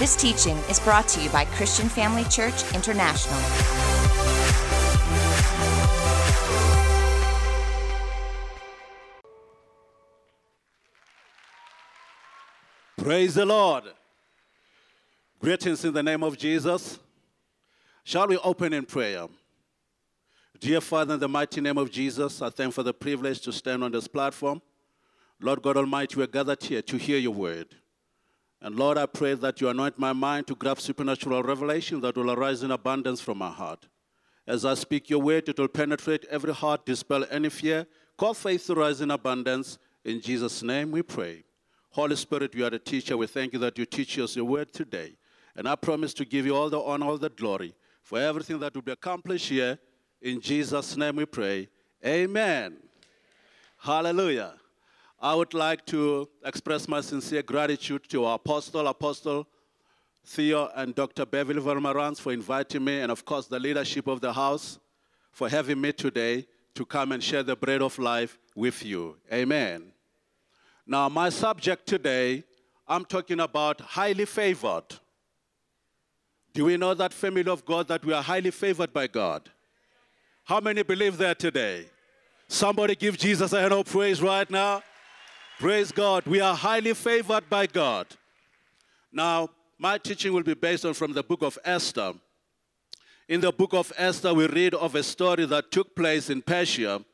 This teaching is brought to you by Christian Family Church International. Praise the Lord. Greetings in the name of Jesus. Shall we open in prayer? Dear Father, in the mighty name of Jesus, I thank for the privilege to stand on this platform. Lord God Almighty, we are gathered here to hear your word. And Lord, I pray that you anoint my mind to grab supernatural revelation that will arise in abundance from my heart. As I speak your word, it will penetrate every heart, dispel any fear, call faith to rise in abundance. In Jesus' name we pray. Holy Spirit, you are the teacher. We thank you that you teach us your word today. And I promise to give you all the honor, all the glory for everything that will be accomplished here. In Jesus' name we pray. Amen. Hallelujah. I would like to express my sincere gratitude to our apostle, Apostle Theo, and Dr. Beverly Wolmarans for inviting me, and of course, the leadership of the house for having me today to come and share the bread of life with you. Amen. Now, my subject today, I'm talking about highly favored. Do we know that family of God that we are highly favored by God? How many believe that today? Somebody give Jesus a hand of praise right now. Praise God. We are highly favored by God. Now, my teaching will be based on from the book of Esther. In the book of Esther, we read of a story that took place in Persia.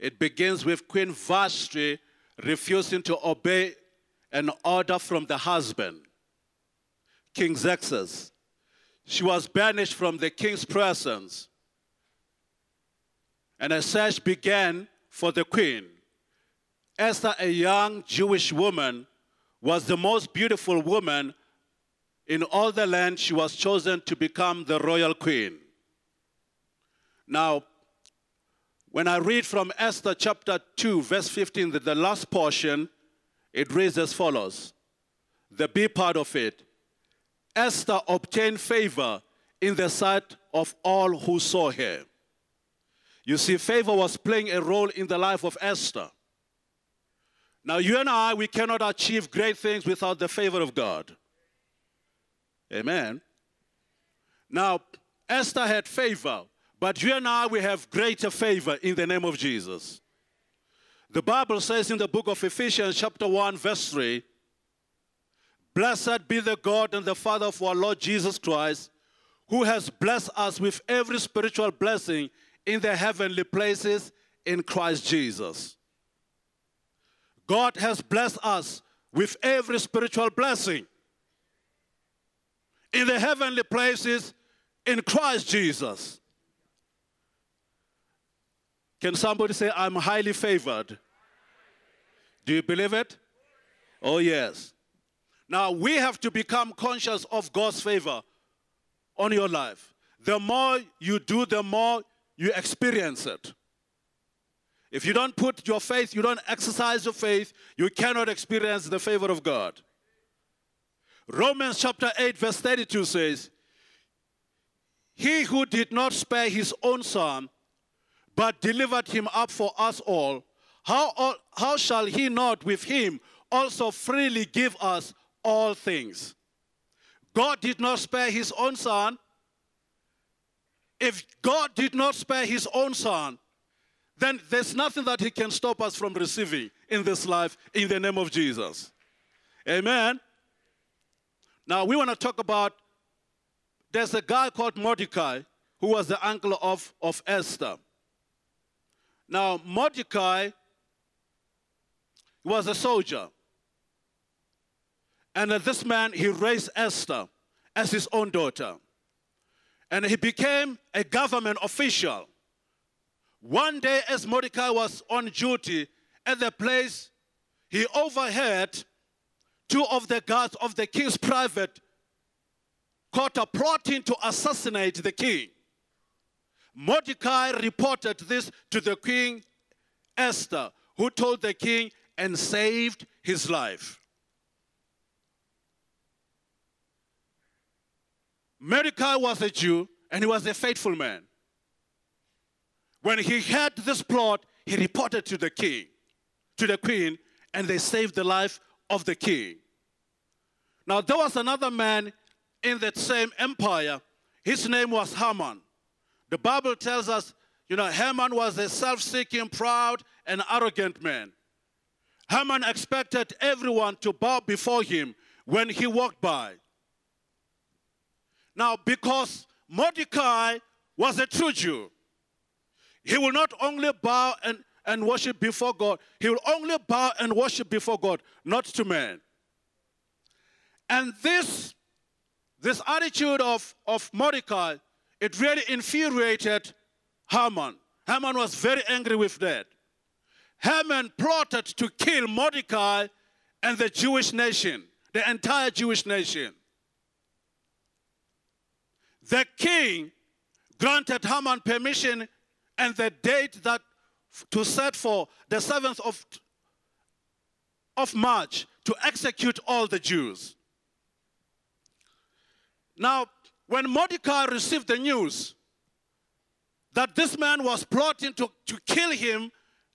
It begins with Queen Vashti refusing to obey an order from the husband, King Xerxes. She was banished from the king's presence. And a search began for the queen. Esther, a young Jewish woman, was the most beautiful woman in all the land. She was chosen to become the royal queen. Now, when I read from Esther chapter 2, verse 15, the, the last portion, it reads as follows The B part of it Esther obtained favor in the sight of all who saw her. You see, favor was playing a role in the life of Esther. Now, you and I, we cannot achieve great things without the favor of God. Amen. Now, Esther had favor, but you and I, we have greater favor in the name of Jesus. The Bible says in the book of Ephesians, chapter 1, verse 3 Blessed be the God and the Father of our Lord Jesus Christ, who has blessed us with every spiritual blessing in the heavenly places in Christ Jesus. God has blessed us with every spiritual blessing in the heavenly places in Christ Jesus. Can somebody say, I'm highly favored? Do you believe it? Oh, yes. Now, we have to become conscious of God's favor on your life. The more you do, the more you experience it. If you don't put your faith, you don't exercise your faith, you cannot experience the favor of God. Romans chapter 8, verse 32 says, He who did not spare his own son, but delivered him up for us all, how, how shall he not with him also freely give us all things? God did not spare his own son. If God did not spare his own son, then there's nothing that he can stop us from receiving in this life in the name of Jesus. Amen. Now we want to talk about there's a guy called Mordecai who was the uncle of, of Esther. Now, Mordecai was a soldier. And uh, this man, he raised Esther as his own daughter. And he became a government official. One day, as Mordecai was on duty at the place, he overheard two of the guards of the king's private quarter plotting to assassinate the king. Mordecai reported this to the queen Esther, who told the king and saved his life. Mordecai was a Jew and he was a faithful man. When he heard this plot, he reported to the king, to the queen, and they saved the life of the king. Now, there was another man in that same empire. His name was Haman. The Bible tells us, you know, Haman was a self seeking, proud, and arrogant man. Haman expected everyone to bow before him when he walked by. Now, because Mordecai was a true Jew, he will not only bow and, and worship before God, he will only bow and worship before God, not to man. And this, this attitude of, of Mordecai, it really infuriated Haman. Haman was very angry with that. Haman plotted to kill Mordecai and the Jewish nation, the entire Jewish nation. The king granted Haman permission and the date that to set for the 7th of, of March to execute all the Jews. Now, when Mordecai received the news that this man was plotting to, to kill him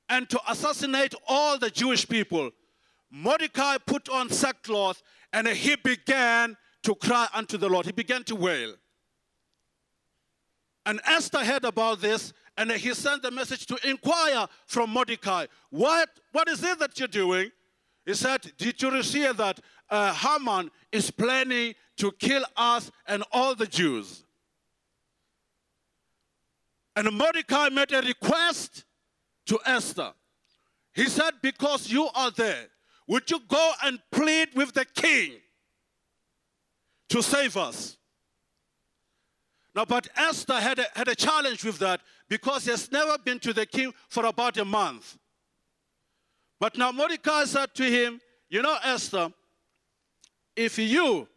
and to assassinate all the Jewish people, Mordecai put on sackcloth and he began to cry unto the Lord. He began to wail. And Esther heard about this and he sent a message to inquire from Mordecai, what, what is it that you're doing? He said, Did you receive that uh, Haman is planning to kill us and all the Jews? And Mordecai made a request to Esther. He said, Because you are there, would you go and plead with the king to save us? Now, but Esther had a, had a challenge with that because he has never been to the king for about a month. But now Mordecai said to him, You know, Esther, if you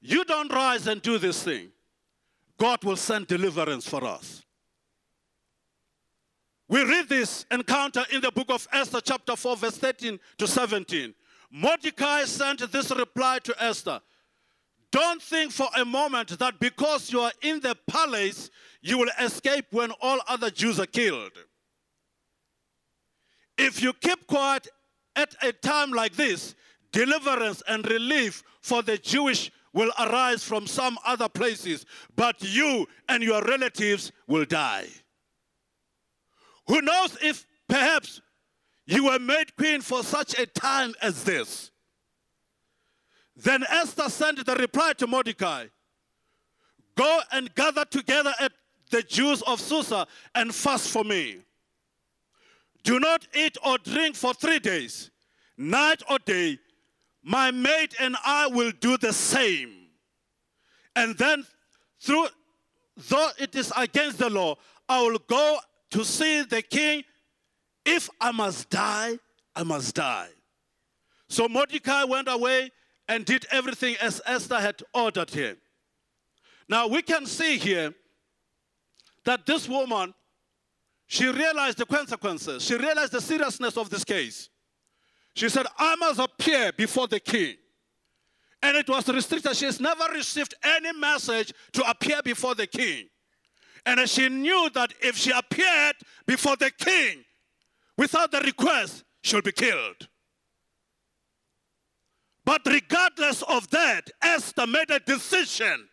you don't rise and do this thing, God will send deliverance for us. We read this encounter in the book of Esther, chapter 4, verse 13 to 17. Mordecai sent this reply to Esther don't think for a moment that because you are in the palace, you will escape when all other Jews are killed. If you keep quiet at a time like this, deliverance and relief for the Jewish will arise from some other places, but you and your relatives will die. Who knows if perhaps you were made queen for such a time as this? Then Esther sent the reply to Mordecai Go and gather together at the Jews of Susa and fast for me. Do not eat or drink for three days, night or day. My maid and I will do the same. And then, through, though it is against the law, I will go to see the king. If I must die, I must die. So Mordecai went away and did everything as Esther had ordered him. Now we can see here that this woman, she realized the consequences. She realized the seriousness of this case. She said, I must appear before the king. And it was restricted. She has never received any message to appear before the king. And she knew that if she appeared before the king without the request, she'll be killed. But regardless of that, Esther made a decision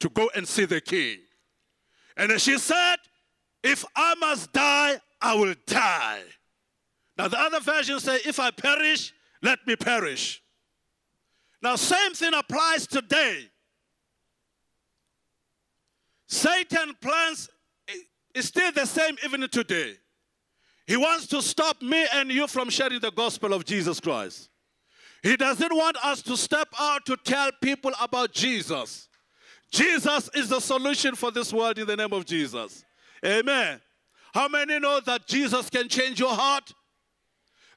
to go and see the king. And she said, If I must die, I will die. Now, the other version say, If I perish, let me perish. Now, same thing applies today. Satan plans is still the same even today. He wants to stop me and you from sharing the gospel of Jesus Christ. He doesn't want us to step out to tell people about Jesus. Jesus is the solution for this world in the name of Jesus. Amen. How many know that Jesus can change your heart?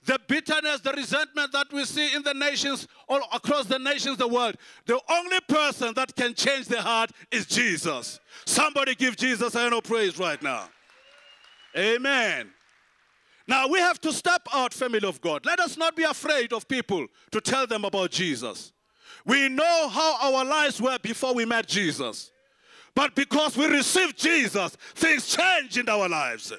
The bitterness, the resentment that we see in the nations, all across the nations, the world, the only person that can change the heart is Jesus. Somebody give Jesus a hand of praise right now. Amen. Now we have to step out, family of God. Let us not be afraid of people to tell them about Jesus. We know how our lives were before we met Jesus. But because we received Jesus, things change in our lives.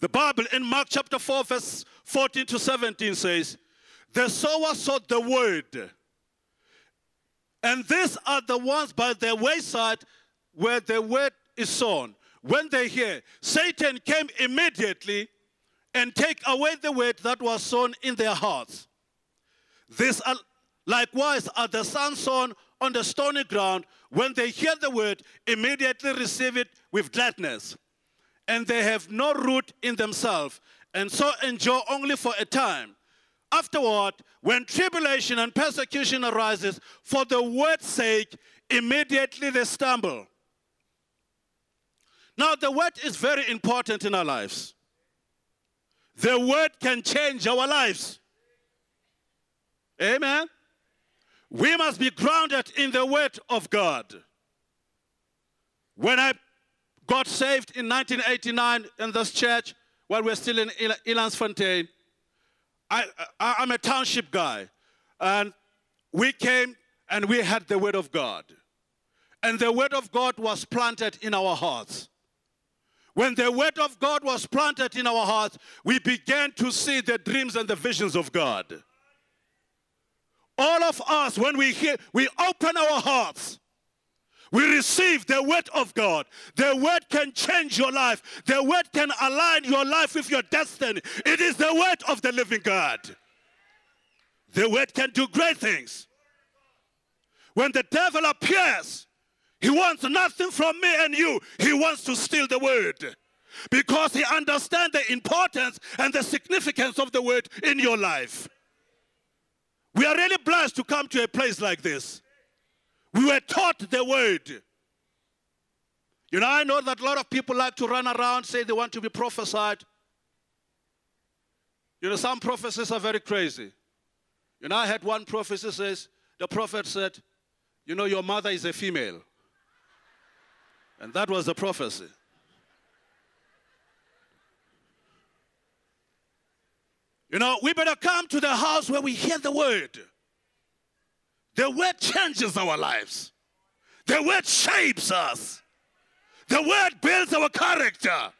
The Bible in Mark chapter 4, verse 14 to 17 says, The sower sowed the word. And these are the ones by the wayside where the word is sown. When they hear, Satan came immediately and take away the word that was sown in their hearts. Are likewise are the sons sown on the stony ground. When they hear the word, immediately receive it with gladness. And they have no root in themselves, and so endure only for a time. Afterward, when tribulation and persecution arises for the word's sake, immediately they stumble. Now, the word is very important in our lives. The word can change our lives. Amen. We must be grounded in the word of God. When I got saved in 1989 in this church, while we're still in Elandsfontein, I, I, I'm a township guy. And we came and we had the word of God. And the word of God was planted in our hearts. When the word of God was planted in our hearts, we began to see the dreams and the visions of God. All of us, when we hear, we open our hearts. We receive the word of God. The word can change your life. The word can align your life with your destiny. It is the word of the living God. The word can do great things. When the devil appears, he wants nothing from me and you. He wants to steal the word because he understands the importance and the significance of the word in your life. We are really blessed to come to a place like this. We were taught the word. You know, I know that a lot of people like to run around, say they want to be prophesied. You know, some prophecies are very crazy. You know, I had one prophecy says, the prophet said, you know, your mother is a female. And that was the prophecy. You know, we better come to the house where we hear the word. The word changes our lives, the word shapes us, the word builds our character.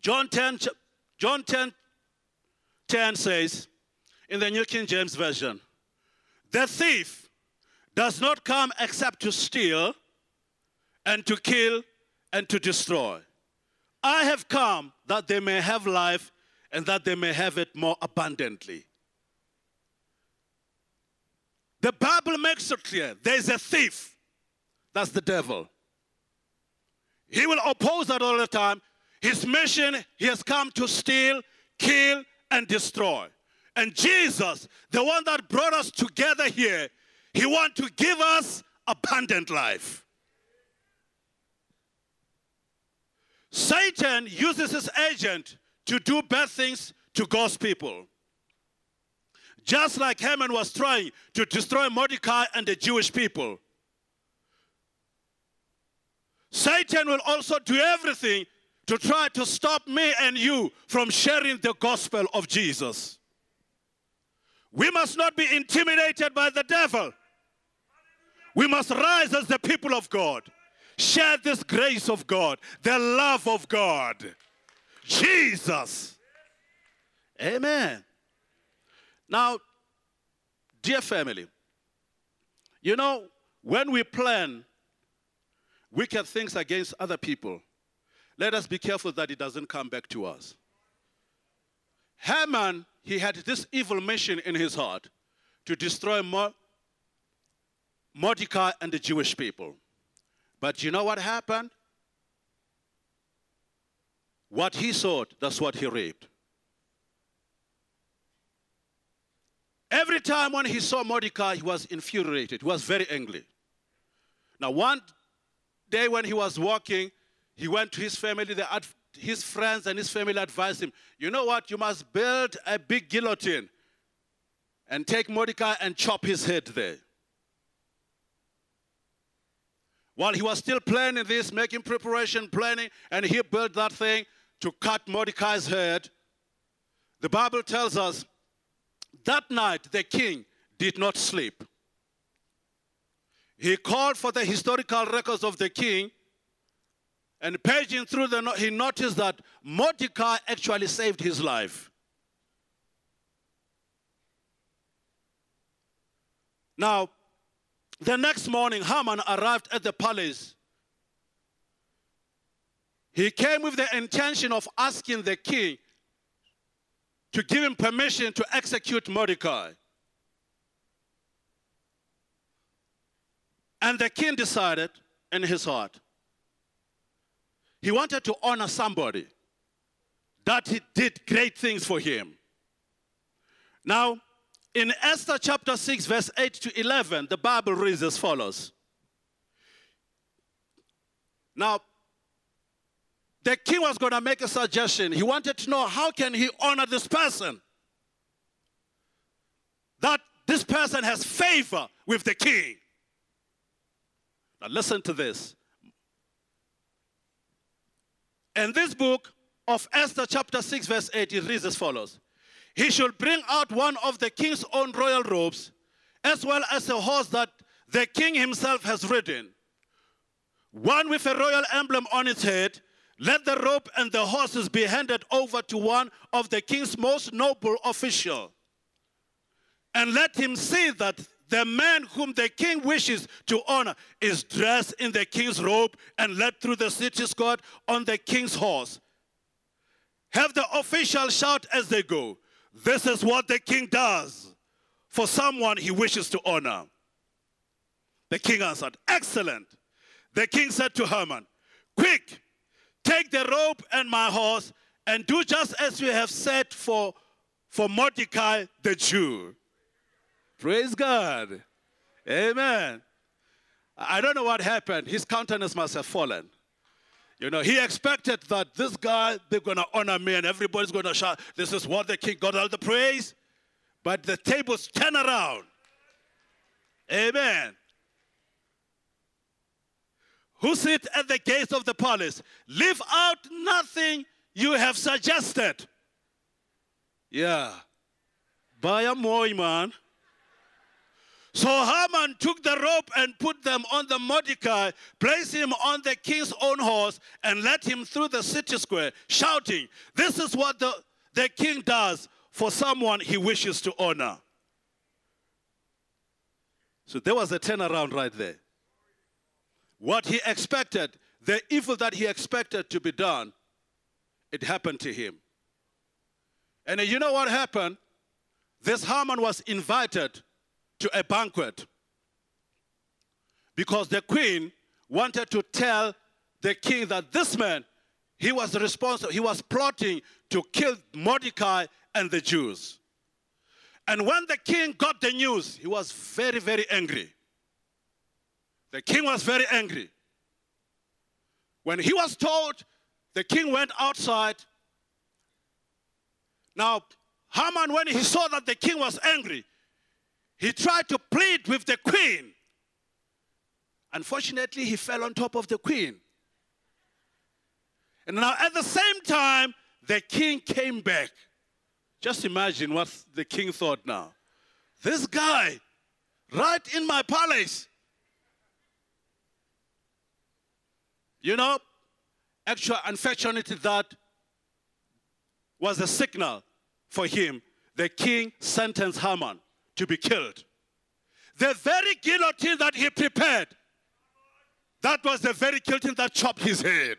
John 10, John 10, 10 says in the New King James Version, the thief does not come except to steal and to kill and to destroy. I have come that they may have life and that they may have it more abundantly. The Bible makes it clear there's a thief, that's the devil. He will oppose that all the time. His mission, he has come to steal, kill, and destroy. And Jesus, the one that brought us together here, he wants to give us abundant life. Satan uses his agent to do bad things to God's people. Just like Haman was trying to destroy Mordecai and the Jewish people. Satan will also do everything to try to stop me and you from sharing the gospel of Jesus. We must not be intimidated by the devil. We must rise as the people of God share this grace of God, the love of God. Jesus. Amen. Now, dear family, you know, when we plan wicked things against other people, let us be careful that it doesn't come back to us. Haman, he had this evil mission in his heart to destroy Mordecai and the Jewish people. But you know what happened? What he sowed, that's what he reaped. Every time when he saw Mordecai, he was infuriated. He was very angry. Now, one day when he was walking, he went to his family. The, his friends and his family advised him, you know what? You must build a big guillotine and take Mordecai and chop his head there. While he was still planning this, making preparation, planning, and he built that thing to cut Mordecai's head, the Bible tells us that night the king did not sleep. He called for the historical records of the king And paging through the, no- he noticed that Mordecai actually saved his life. Now, the next morning, Haman arrived at the palace. He came with the intention of asking the king to give him permission to execute Mordecai. And the king decided in his heart, he wanted to honor somebody that he did great things for him. Now, in Esther chapter 6, verse 8 to 11, the Bible reads as follows. Now, the king was going to make a suggestion. He wanted to know how can he honor this person? That this person has favor with the king. Now listen to this. In this book of Esther, chapter 6, verse 8, it reads as follows He should bring out one of the king's own royal robes, as well as a horse that the king himself has ridden, one with a royal emblem on its head. Let the robe and the horses be handed over to one of the king's most noble official. And let him see that the man whom the king wishes to honor is dressed in the king's robe and led through the city square on the king's horse. Have the officials shout as they go, This is what the king does for someone he wishes to honor. The king answered, Excellent. The king said to Haman, Quick, take the rope and my horse and do just as you have said for, for Mordecai the Jew. Praise God. Amen. I don't know what happened. His countenance must have fallen. You know, he expected that this guy, they're going to honor me and everybody's going to shout, This is what the king got all the praise. But the tables turn around. Amen. Who sit at the gates of the palace? Leave out nothing you have suggested. Yeah. Buy a more, man. So Haman took the rope and put them on the Mordecai, placed him on the king's own horse, and led him through the city square, shouting, This is what the, the king does for someone he wishes to honor. So there was a turnaround right there. What he expected, the evil that he expected to be done, it happened to him. And you know what happened? This Haman was invited to a banquet. Because the queen wanted to tell the king that this man he was responsible he was plotting to kill mordecai and the jews. And when the king got the news he was very very angry. The king was very angry. When he was told the king went outside. Now haman when he saw that the king was angry he tried to plead with the queen. Unfortunately, he fell on top of the queen. And now, at the same time, the king came back. Just imagine what the king thought now. This guy, right in my palace. You know, actual unfortunately, that was a signal for him. The king sentenced Haman to be killed. The very guillotine that he prepared, that was the very guillotine that chopped his head.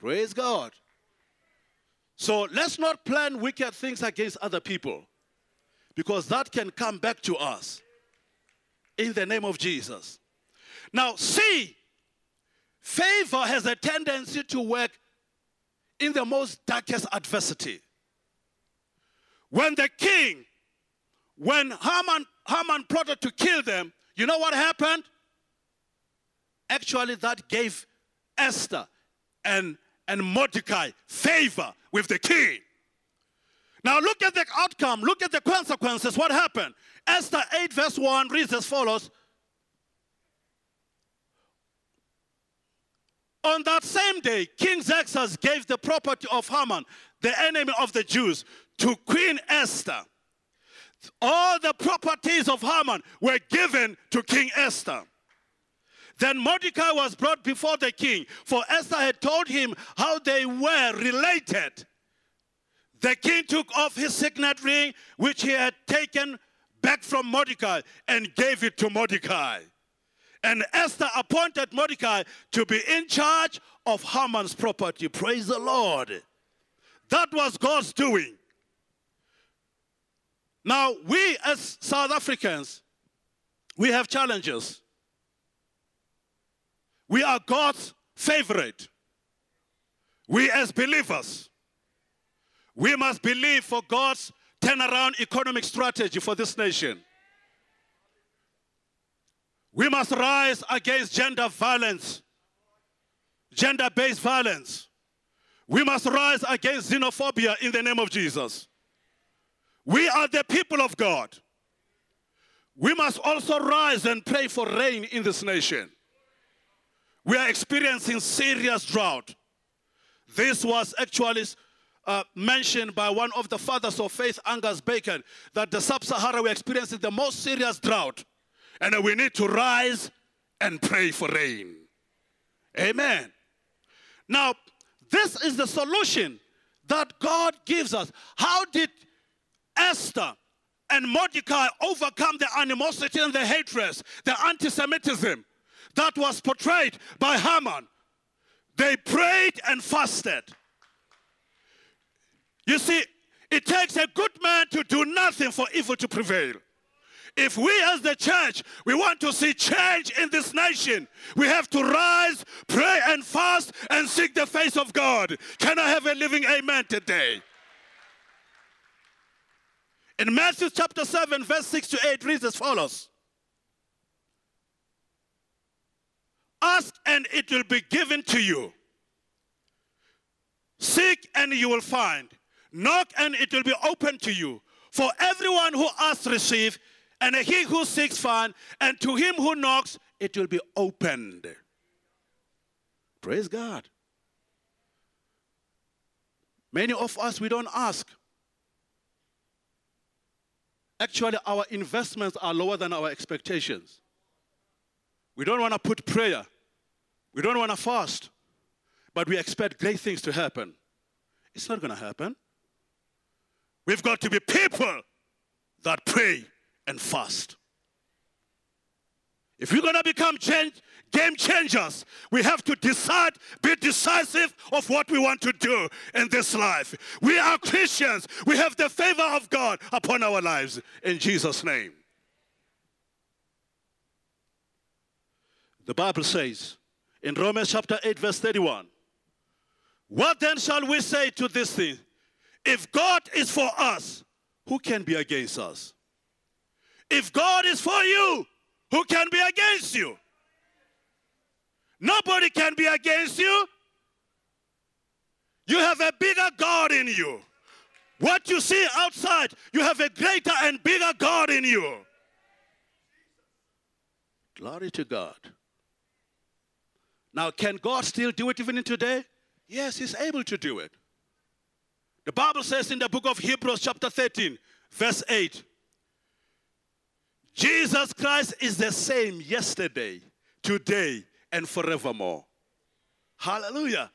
Praise God. So let's not plan wicked things against other people because that can come back to us in the name of Jesus. Now, see, favor has a tendency to work in the most darkest adversity. When the king when Haman, Haman plotted to kill them, you know what happened? Actually, that gave Esther and, and Mordecai favor with the king. Now, look at the outcome, look at the consequences. What happened? Esther 8, verse 1 reads as follows On that same day, King Xerxes gave the property of Haman, the enemy of the Jews, to Queen Esther all the properties of Haman were given to King Esther. Then Mordecai was brought before the king, for Esther had told him how they were related. The king took off his signet ring, which he had taken back from Mordecai, and gave it to Mordecai. And Esther appointed Mordecai to be in charge of Haman's property. Praise the Lord. That was God's doing. Now, we as South Africans, we have challenges. We are God's favorite. We as believers, we must believe for God's turnaround economic strategy for this nation. We must rise against gender violence, gender based violence. We must rise against xenophobia in the name of Jesus. We are the people of God. We must also rise and pray for rain in this nation. We are experiencing serious drought. This was actually uh, mentioned by one of the fathers of faith, Angus Buchan, that the sub Sahara we're experiencing the most serious drought. And we need to rise and pray for rain. Amen. Now, this is the solution that God gives us. How did Esther and Mordecai overcome the animosity and the hatred, the anti Semitism that was portrayed by Haman? They prayed and fasted. You see, it takes a good man to do nothing for evil to prevail. If we as the church, we want to see change in this nation, we have to rise, pray and fast and seek the face of God. Can I have a living amen today? In Matthew chapter 7, verse 6 to 8, reads as follows Ask and it will be given to you. Seek and you will find. Knock and it will be open to you. For everyone who asks, receive, and he who seeks, find, and to him who knocks, it will be opened. Praise God. Many of us, we don't ask. Actually, our investments are lower than our expectations. We don't want to put prayer, we don't want to fast, but we expect great things to happen. It's not going to happen. We've got to be people that pray and fast. If we're going to become change, game changers, we have to decide, be decisive of what we want to do in this life. We are Christians. We have the favor of God upon our lives in Jesus' name. The Bible says in Romans chapter 8, verse 31, What then shall we say to this thing? If God is for us, who can be against us? If God is for you, who can be against you? Nobody can be against you. You have a bigger God in you. What you see outside, you have a greater and bigger God in you. Glory to God. Now, can God still do it even today? Yes, He's able to do it. The Bible says in the book of Hebrews, chapter 13, verse 8 Jesus Christ is the same yesterday, today, and forevermore. Hallelujah.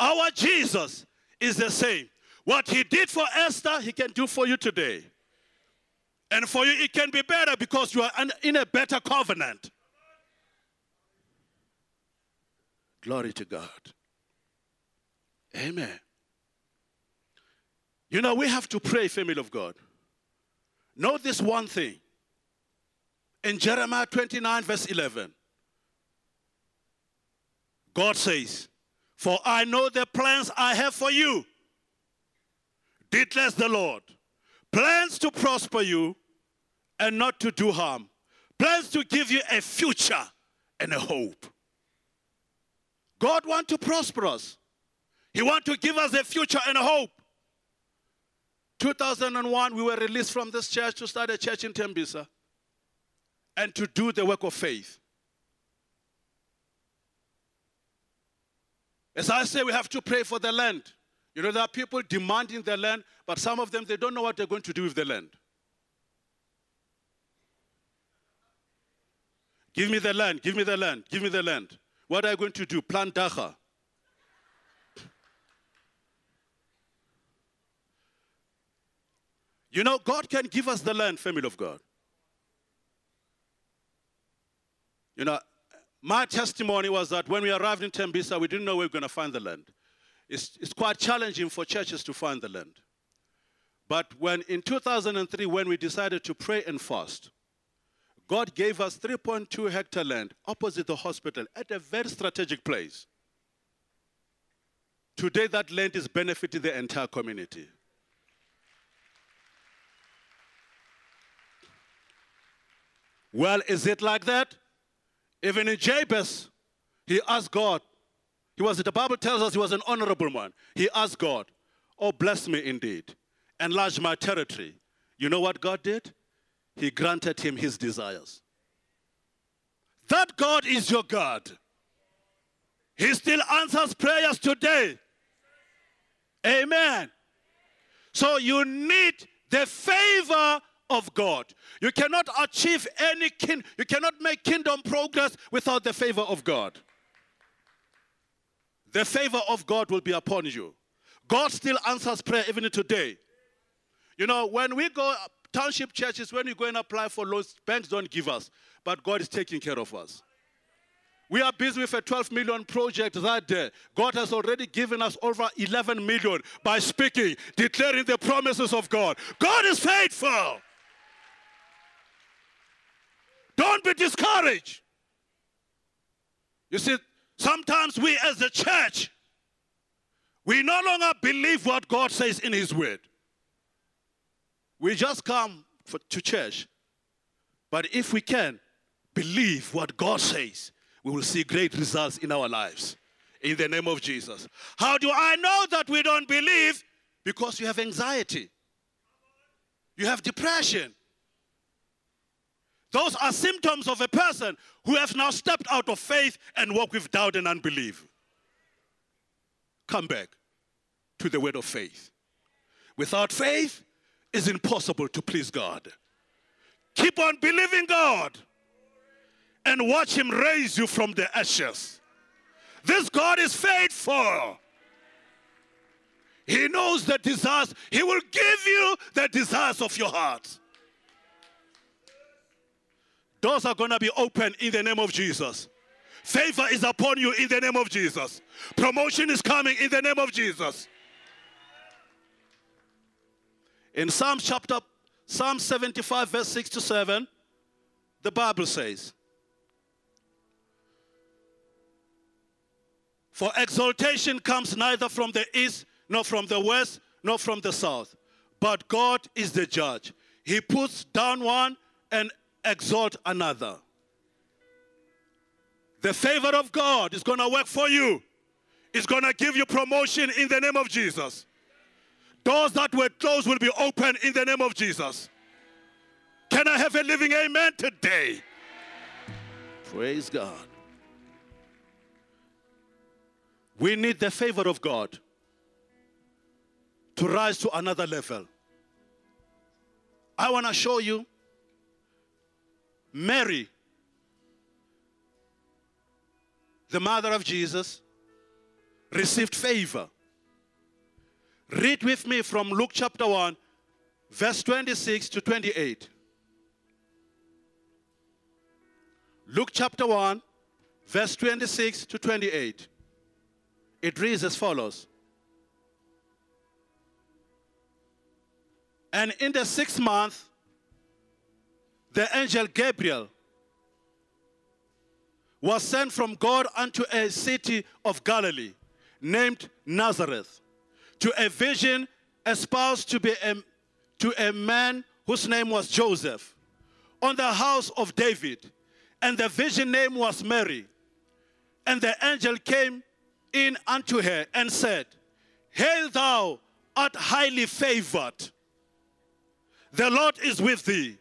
Our Jesus is the same. What he did for Esther, he can do for you today. And for you, it can be better because you are in a better covenant. Glory to God. Amen. You know, we have to pray, family of God. Know this one thing. In Jeremiah 29, verse 11, God says, For I know the plans I have for you, declares the Lord. Plans to prosper you and not to do harm. Plans to give you a future and a hope. God wants to prosper us. He wants to give us a future and a hope. 2001, we were released from this church to start a church in Tembisa and to do the work of faith. As I say, we have to pray for the land. You know, there are people demanding the land, but some of them, they don't know what they're going to do with the land. Give me the land, give me the land, give me the land. What are you going to do? Plant dagga. You know, God can give us the land, family of God. You know, my testimony was that when we arrived in Tembisa, we didn't know we were going to find the land. It's, it's quite challenging for churches to find the land. But when in 2003, when we decided to pray and fast, God gave us 3.2 hectare land opposite the hospital at a very strategic place. Today, that land is benefiting the entire community. Well, is it like that? Even in Jabez, he asked God. He was, the Bible tells us he was an honorable man. He asked God, Oh, bless me indeed, enlarge my territory. You know what God did? He granted him his desires. That God is your God. He still answers prayers today. Amen. So you need the favor of God. You cannot achieve any kin, you cannot make kingdom progress without the favor of God. The favor of God will be upon you. God still answers prayer even today. You know, when we go township churches, when we go and apply for loans, banks don't give us, but God is taking care of us. We are busy with a 12 million project that day. God has already given us over 11 million by speaking, declaring the promises of God. God is faithful. Don't be discouraged. You see, sometimes we as a church, we no longer believe what God says in His Word. We just come for, to church. But if we can believe what God says, we will see great results in our lives. In the name of Jesus. How do I know that we don't believe? Because you have anxiety, you have depression, those are symptoms of a person who has now stepped out of faith and walked with doubt and unbelief. Come back to the word of faith. Without faith, it's impossible to please God. Keep on believing God and watch Him raise you from the ashes. This God is faithful. He knows the desires, He will give you the desires of your heart. Doors are going to be open in the name of Jesus. Favor is upon you in the name of Jesus. Promotion is coming in the name of Jesus. In Psalm chapter Psalm 75 verse 6 to 7, the Bible says, For exaltation comes neither from the east, nor from the west, nor from the south. But God is the judge. He puts down one and exalt another. The favor of God is going to work for you. It's going to give you promotion in the name of Jesus. Doors that were closed will be open in the name of Jesus. Can I have a living amen today? Praise God. We need the favor of God to rise to another level. I want to show you Mary, the mother of Jesus, received favor. Read with me from Luke chapter 1, verse 26 to 28. Luke chapter 1, verse 26 to 28. It reads as follows And in the sixth month, the angel Gabriel was sent from God unto a city of Galilee named Nazareth to a vision espoused to be a, to a man whose name was Joseph on the house of David. And the vision name was Mary. And the angel came in unto her and said hail thou art highly favored. The Lord is with thee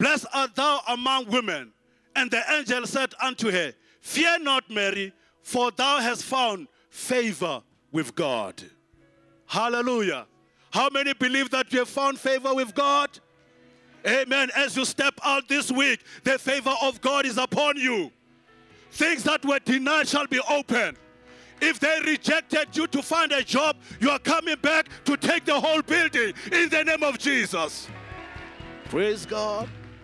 Blessed art thou among women. And the angel said unto her, Fear not, Mary, for thou hast found favor with God. Hallelujah. How many believe that you have found favor with God? Amen. As you step out this week, the favor of God is upon you. Things that were denied shall be open. If they rejected you to find a job, you are coming back to take the whole building in the name of Jesus. Praise God.